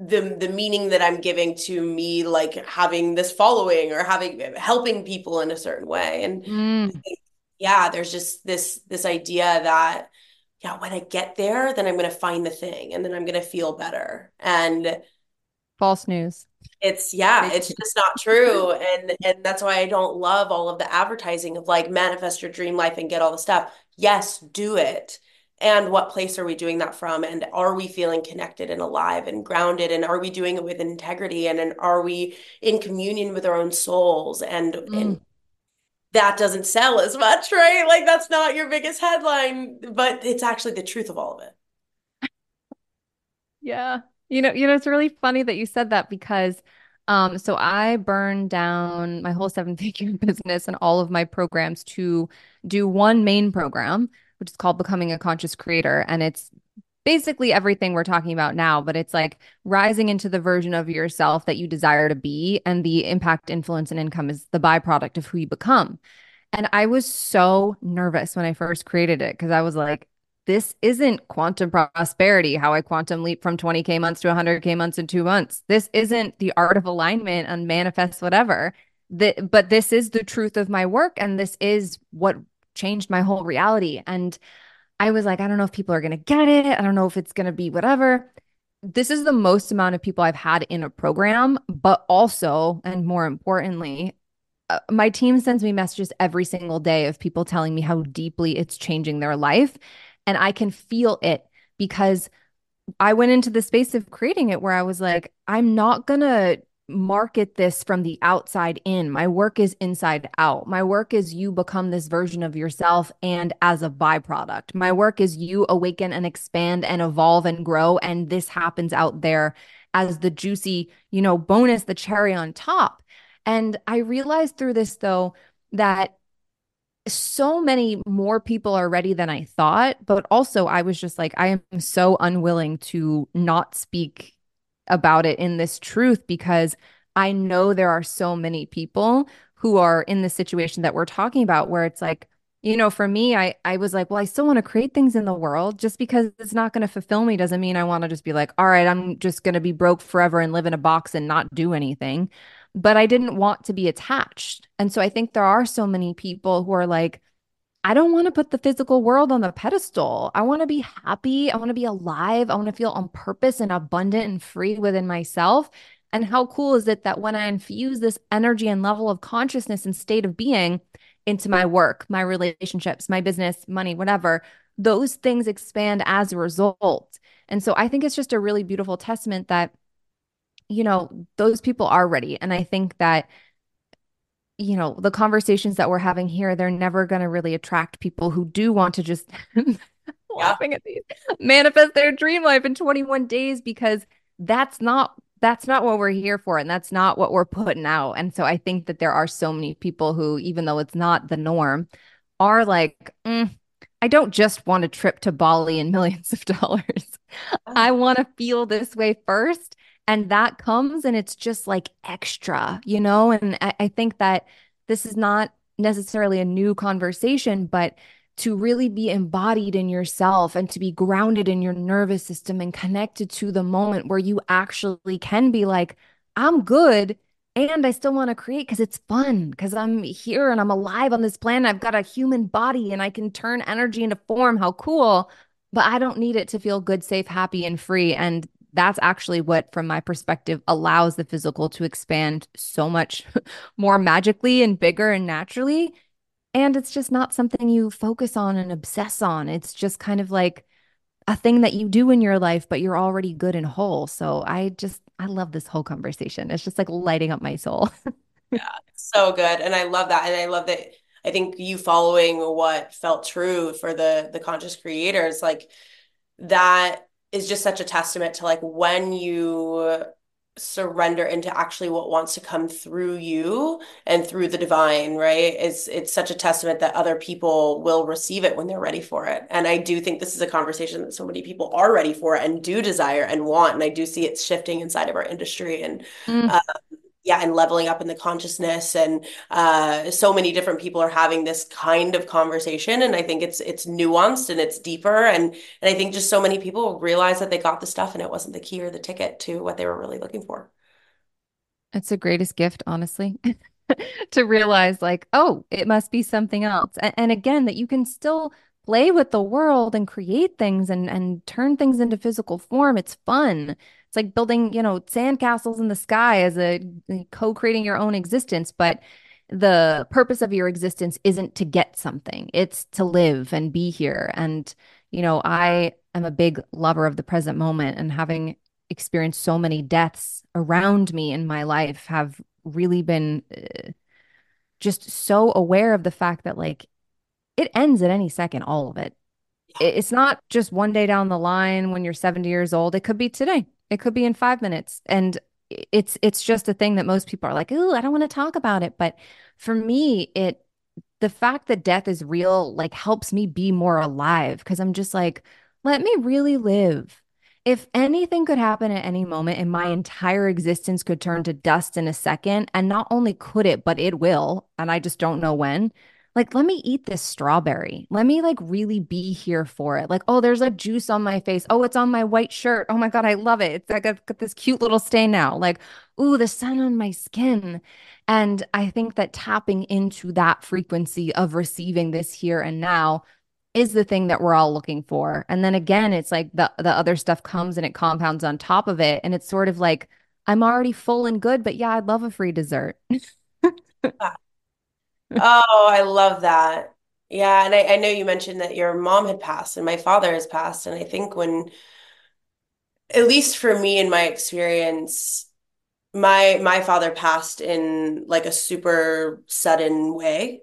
the the meaning that I'm giving to me like having this following or having helping people in a certain way and mm. yeah there's just this this idea that yeah, when I get there, then I'm going to find the thing and then I'm going to feel better. And false news. It's yeah, it's just not true. And and that's why I don't love all of the advertising of like manifest your dream life and get all the stuff. Yes, do it. And what place are we doing that from? And are we feeling connected and alive and grounded? And are we doing it with integrity? And, and are we in communion with our own souls? And, mm. and that doesn't sell as much, right? Like that's not your biggest headline, but it's actually the truth of all of it. Yeah. You know, you know, it's really funny that you said that because um, so I burned down my whole seven figure business and all of my programs to do one main program, which is called Becoming a Conscious Creator. And it's basically everything we're talking about now, but it's like rising into the version of yourself that you desire to be. And the impact, influence, and income is the byproduct of who you become. And I was so nervous when I first created it because I was like, this isn't quantum prosperity, how I quantum leap from 20K months to 100K months in two months. This isn't the art of alignment and manifest whatever. The, but this is the truth of my work. And this is what changed my whole reality. And I was like, I don't know if people are going to get it. I don't know if it's going to be whatever. This is the most amount of people I've had in a program, but also, and more importantly, uh, my team sends me messages every single day of people telling me how deeply it's changing their life. And I can feel it because I went into the space of creating it where I was like, I'm not going to market this from the outside in. My work is inside out. My work is you become this version of yourself and as a byproduct. My work is you awaken and expand and evolve and grow. And this happens out there as the juicy, you know, bonus, the cherry on top. And I realized through this, though, that so many more people are ready than I thought. But also, I was just like, I am so unwilling to not speak about it in this truth because I know there are so many people who are in the situation that we're talking about where it's like, you know, for me, I I was like, well, I still want to create things in the world. Just because it's not going to fulfill me doesn't mean I want to just be like, all right, I'm just going to be broke forever and live in a box and not do anything. But I didn't want to be attached. And so I think there are so many people who are like, I don't want to put the physical world on the pedestal. I want to be happy. I want to be alive. I want to feel on purpose and abundant and free within myself. And how cool is it that when I infuse this energy and level of consciousness and state of being into my work, my relationships, my business, money, whatever, those things expand as a result. And so I think it's just a really beautiful testament that, you know, those people are ready. And I think that you know, the conversations that we're having here, they're never going to really attract people who do want to just laughing at these manifest their dream life in 21 days because that's not that's not what we're here for and that's not what we're putting out. And so I think that there are so many people who even though it's not the norm are like mm, I don't just want a trip to Bali and millions of dollars. I want to feel this way first and that comes and it's just like extra, you know? And I, I think that this is not necessarily a new conversation, but to really be embodied in yourself and to be grounded in your nervous system and connected to the moment where you actually can be like, I'm good and I still want to create because it's fun because I'm here and I'm alive on this planet. I've got a human body and I can turn energy into form. How cool. But I don't need it to feel good, safe, happy, and free. And that's actually what, from my perspective, allows the physical to expand so much more magically and bigger and naturally. And it's just not something you focus on and obsess on. It's just kind of like a thing that you do in your life, but you're already good and whole. So I just, I love this whole conversation. It's just like lighting up my soul. yeah, so good. And I love that. And I love that. I think you following what felt true for the the conscious creators, like that is just such a testament to like when you surrender into actually what wants to come through you and through the divine right? It's it's such a testament that other people will receive it when they're ready for it. And i do think this is a conversation that so many people are ready for and do desire and want. And i do see it shifting inside of our industry. And mm. uh, yeah and leveling up in the consciousness and uh, so many different people are having this kind of conversation and i think it's it's nuanced and it's deeper and and i think just so many people realize that they got the stuff and it wasn't the key or the ticket to what they were really looking for. It's the greatest gift honestly to realize like oh it must be something else. And, and again that you can still play with the world and create things and and turn things into physical form. It's fun it's like building, you know, sandcastles in the sky as a co-creating your own existence, but the purpose of your existence isn't to get something. It's to live and be here. And you know, I am a big lover of the present moment and having experienced so many deaths around me in my life have really been uh, just so aware of the fact that like it ends at any second all of it it's not just one day down the line when you're 70 years old it could be today it could be in five minutes. And it's it's just a thing that most people are like, oh, I don't want to talk about it. But for me, it the fact that death is real like helps me be more alive because I'm just like, let me really live. If anything could happen at any moment and my entire existence could turn to dust in a second, and not only could it, but it will, and I just don't know when, like, let me eat this strawberry. Let me like really be here for it. Like, oh, there's like juice on my face. Oh, it's on my white shirt. Oh my God, I love it. It's like I've got this cute little stain now. Like, ooh, the sun on my skin. And I think that tapping into that frequency of receiving this here and now is the thing that we're all looking for. And then again, it's like the the other stuff comes and it compounds on top of it. And it's sort of like, I'm already full and good, but yeah, I'd love a free dessert. Oh, I love that. Yeah, and I, I know you mentioned that your mom had passed and my father has passed. And I think when, at least for me in my experience, my my father passed in like a super sudden way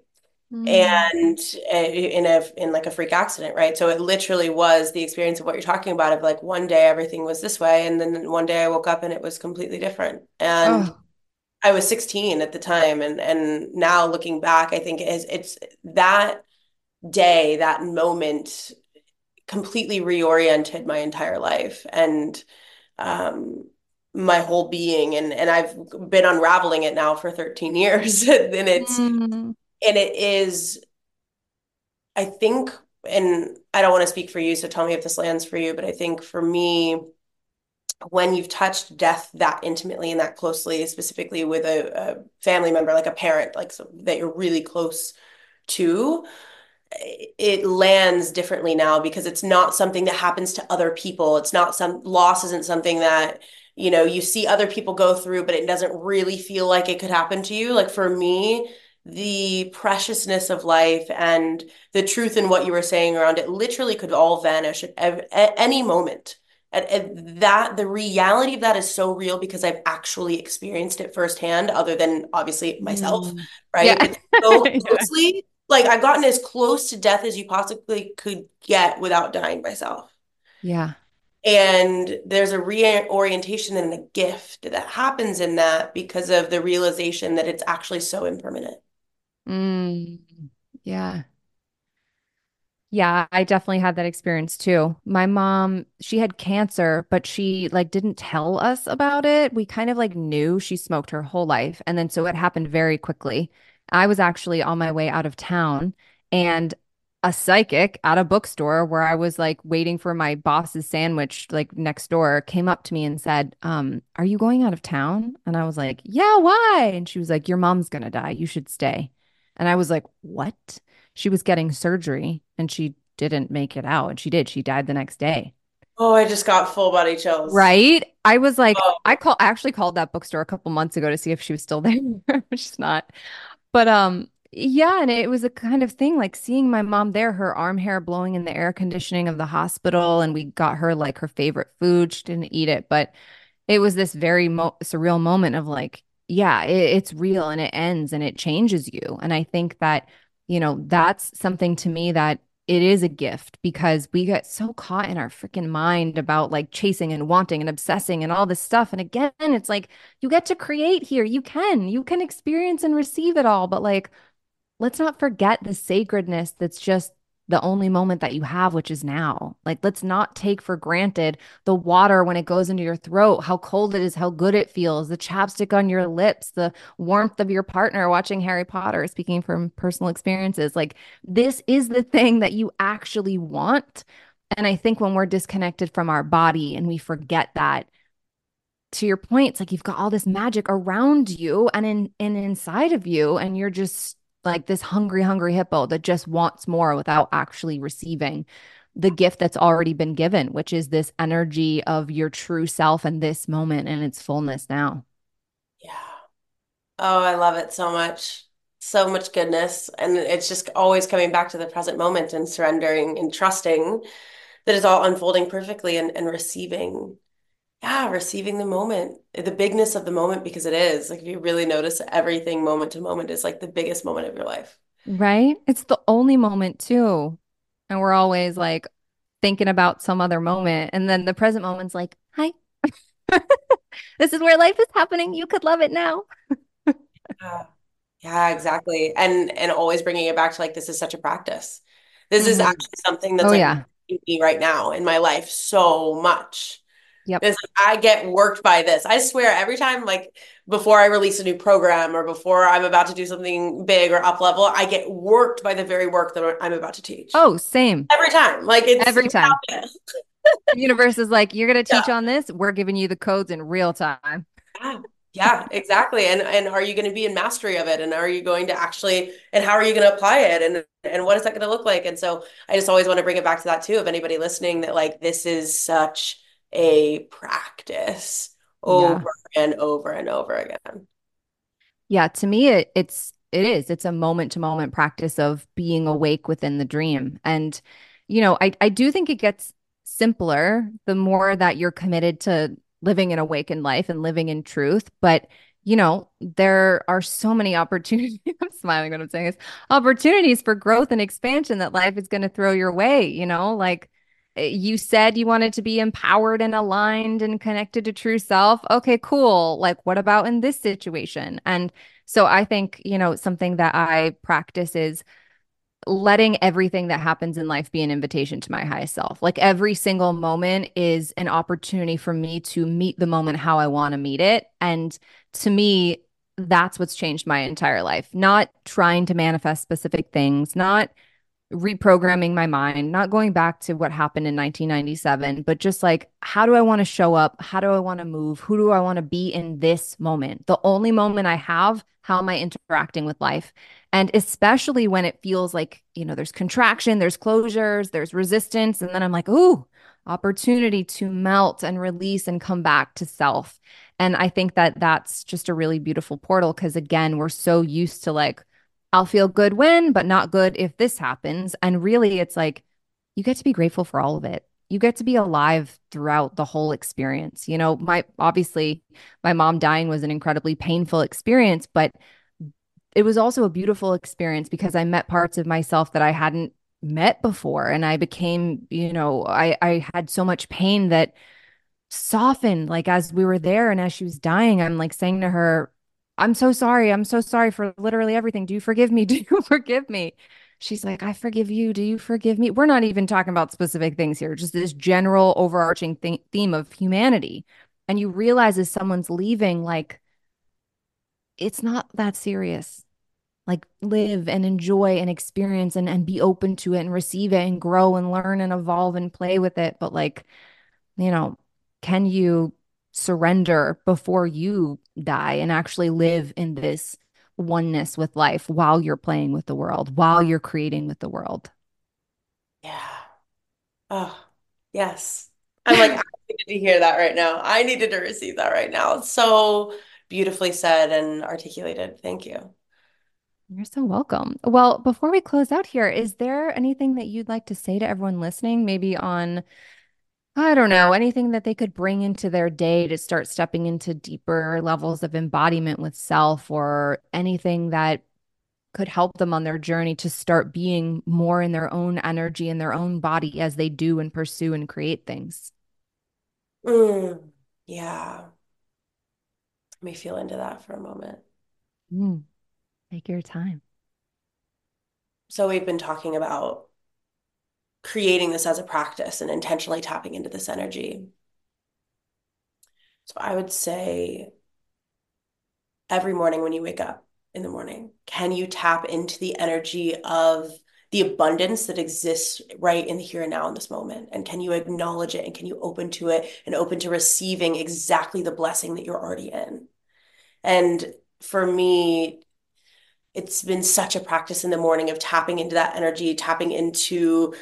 Mm. and uh, in a in like a freak accident, right? So it literally was the experience of what you're talking about of like one day everything was this way and then one day I woke up and it was completely different. And Oh, I was 16 at the time and and now looking back, I think is it's that day, that moment completely reoriented my entire life and um my whole being and and I've been unraveling it now for 13 years and it's Mm. and it is I think and I don't want to speak for you so tell me if this lands for you but I think for me when you've touched death that intimately and that closely specifically with a, a family member like a parent like so, that you're really close to it lands differently now because it's not something that happens to other people. It's not some loss isn't something that, you know, you see other people go through, but it doesn't really feel like it could happen to you. Like for me, the preciousness of life and the truth in what you were saying around it literally could all vanish at, at any moment. That the reality of that is so real because I've actually experienced it firsthand, other than obviously myself, Mm. right? Yeah. So Yeah. closely like I've gotten as close to death as you possibly could get without dying myself. Yeah. And there's a reorientation and a gift that happens in that because of the realization that it's actually so impermanent. Mm. Yeah. Yeah, I definitely had that experience too. My mom, she had cancer, but she like didn't tell us about it. We kind of like knew she smoked her whole life. And then so it happened very quickly. I was actually on my way out of town and a psychic at a bookstore where I was like waiting for my boss's sandwich like next door came up to me and said, um, "Are you going out of town?" And I was like, "Yeah, why?" And she was like, "Your mom's gonna die. You should stay." And I was like, "What?" She was getting surgery and she didn't make it out. And she did. She died the next day. Oh, I just got full body chills. Right. I was like, I Oh, call I actually called that bookstore a couple months ago to see if she was still there, She's not. But um, yeah, and it was a kind of thing like seeing my mom there, her arm hair blowing in the air conditioning of the hospital, and we got her like her favorite food. She didn't eat it, but it was this very mo surreal moment of like, yeah, it, it's real and it ends and it changes you. And I think that, you know, that's something to me that it is a gift because we get so caught in our freaking mind about like chasing and wanting and obsessing and all this stuff. And again, it's like you get to create here. You can, you can experience and receive it all, but like, let's not forget the sacredness that's just the only moment that you have, which is now. Like, let's not take for granted the water when it goes into your throat, how cold it is, how good it feels, the chapstick on your lips, the warmth of your partner watching Harry Potter, speaking from personal experiences. Like, this is the thing that you actually want. And I think when we're disconnected from our body and we forget that, to your point, it's like you've got all this magic around you and in and inside of you, and you're just like this hungry, hungry hippo that just wants more without actually receiving the gift that's already been given, which is this energy of your true self and this moment and its fullness now. yeah. Oh, I love it so much. So much goodness. And it's just always coming back to the present moment and surrendering and trusting that it's all unfolding perfectly and, and receiving Yeah, receiving the moment, the bigness of the moment because it is. Like if you really notice everything moment to moment is like the biggest moment of your life. Right? It's the only moment too. And we're always like thinking about some other moment. And then the present moment's like, hi, this is where life is happening. You could love it now. Yeah. Yeah, exactly. And and always bringing it back to like this is such a practice. This is hmm actually something that's Oh, like yeah. me right now in my life so much. Yep. Like, I get worked by this. I swear every time, like before I release a new program or before I'm about to do something big or up level, I get worked by the very work that I'm about to teach. Oh, same. Every time. Like it's every time. the universe is like, you're going to teach yeah. on this. We're giving you the codes in real time. Yeah. Yeah, exactly. And and are you going to be in mastery of it? And are you going to actually and how are you going to apply it? And and what is that going to look like? And so I just always want to bring it back to that too. Of anybody listening, that like this is such a practice over yeah. and over and over again. Yeah, to me it, it's it is. It's a moment to moment practice of being awake within the dream. And you know, I I do think it gets simpler the more that you're committed to living an awakened life and living in truth, but you know, there are so many opportunities. I'm smiling when I'm saying this opportunities for growth and expansion that life is going to throw your way. You know, like Uh, you said you wanted to be empowered and aligned and connected to true self. Okay, cool. Like, what about in this situation? And so I think, you know, something that I practice is letting everything that happens in life be an invitation to my highest self. Like every single moment is an opportunity for me to meet the moment how I want to meet it. And to me, that's what's changed my entire life. Not trying to manifest specific things, not reprogramming my mind, not going back to what happened in 1997, but just like, how do I want to show up? How do I want to move? Who do I want to be in this moment? The only moment I have, how am I interacting with life? And especially when it feels like, you know, there's contraction, there's closures, there's resistance. And then I'm like, ooh, opportunity to melt and release and come back to self. And I think that that's just a really beautiful portal because, again, we're so used to like, I'll feel good when, but not good if this happens. And really, it's like you get to be grateful for all of it. You get to be alive throughout the whole experience. You know, my obviously, my mom dying was an incredibly painful experience, but it was also a beautiful experience because I met parts of myself that I hadn't met before. And I became, you know, I, I had so much pain that softened like as we were there and as she was dying, I'm like saying to her, I'm so sorry. I'm so sorry for literally everything. Do you forgive me? Do you forgive me? She's like, I forgive you. Do you forgive me? We're not even talking about specific things here, just this general overarching th- theme of humanity. And you realize as someone's leaving, like, it's not that serious. Like, live and enjoy and experience and, and be open to it and receive it and grow and learn and evolve and play with it. But, like, you know, can you surrender before you die and actually live in this oneness with life while you're playing with the world, while you're creating with the world. Yeah. Oh, yes. I'm like, I needed to hear that right now. I needed to receive that right now. It's so beautifully said and articulated. Thank you. You're so welcome. Well, before we close out here, is there anything that you'd like to say to everyone listening, maybe on I don't know, anything that they could bring into their day to start stepping into deeper levels of embodiment with self or anything that could help them on their journey to start being more in their own energy in their own body as they do and pursue and create things. Mm, yeah. Let me feel into that for a moment. Mm, take your time. So, we've been talking about creating this as a practice and intentionally tapping into this energy. So I would say every morning when you wake up in the morning, can you tap into the energy of the abundance that exists right in the here and now in this moment? And can you acknowledge it and can you open to it and open to receiving exactly the blessing that you're already in? And for me, it's been such a practice in the morning of tapping into that energy, tapping into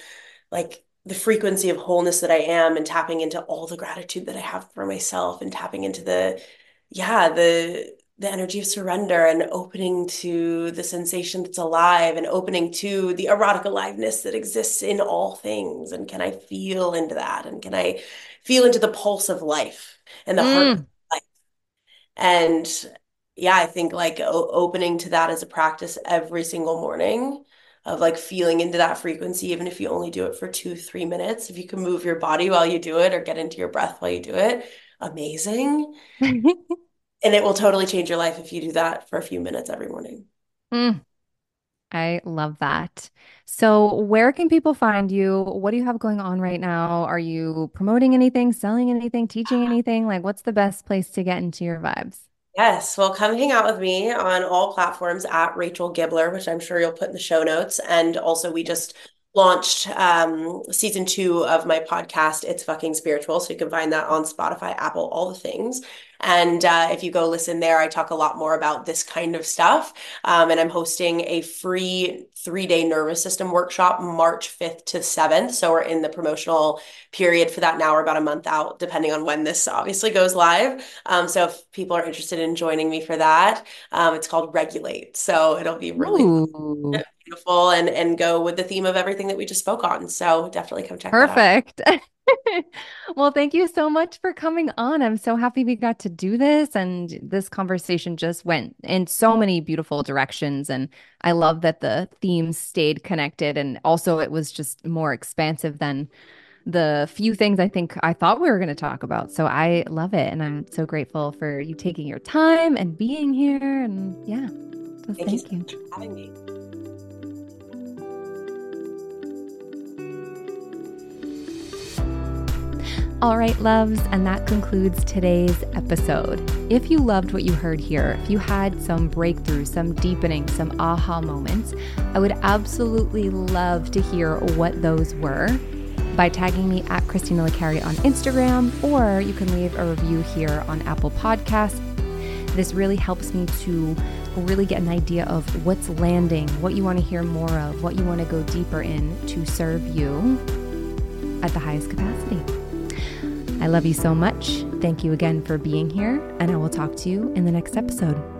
like the frequency of wholeness that I am and tapping into all the gratitude that I have for myself and tapping into the yeah the the energy of surrender and opening to the sensation that's alive and opening to the erotic aliveness that exists in all things. And can I feel into that? And can I feel into the pulse of life and the mm. heart of life? And yeah I think like opening to that as a practice every single morning of like feeling into that frequency, even if you only do it for two, three minutes. If you can move your body while you do it or get into your breath while you do it, amazing. and it will totally change your life if you do that for a few minutes every morning. Mm. I love that. So, where can people find you? What do you have going on right now? Are you promoting anything, selling anything, teaching anything? Like, what's the best place to get into your vibes? Yes, well, come hang out with me on all platforms at Rachel Gibler, which I'm sure you'll put in the show notes. And also, we just launched um, season two of my podcast, It's Fucking Spiritual. So you can find that on Spotify, Apple, all the things. And uh, if you go listen there, I talk a lot more about this kind of stuff. Um, and I'm hosting a free three day nervous system workshop March 5th to 7th. So we're in the promotional period for that now. We're about a month out, depending on when this obviously goes live. Um, so if people are interested in joining me for that, um, it's called Regulate. So it'll be really beautiful and and go with the theme of everything that we just spoke on. So definitely come check Perfect. well, thank you so much for coming on. I'm so happy we got to do this. And this conversation just went in so many beautiful directions. And I love that the themes stayed connected. And also, it was just more expansive than the few things I think I thought we were going to talk about. So I love it. And I'm so grateful for you taking your time and being here. And yeah, so thank, thank, you, you. for having me. All right, loves, and that concludes today's episode. If you loved what you heard here, if you had some breakthrough, some deepening, some aha moments, I would absolutely love to hear what those were by tagging me at Kristina Licare on Instagram, or you can leave a review here on Apple Podcasts. This really helps me to really get an idea of what's landing, what you want to hear more of, what you want to go deeper in to serve you at the highest capacity. I love you so much. Thank you again for being here, and I will talk to you in the next episode.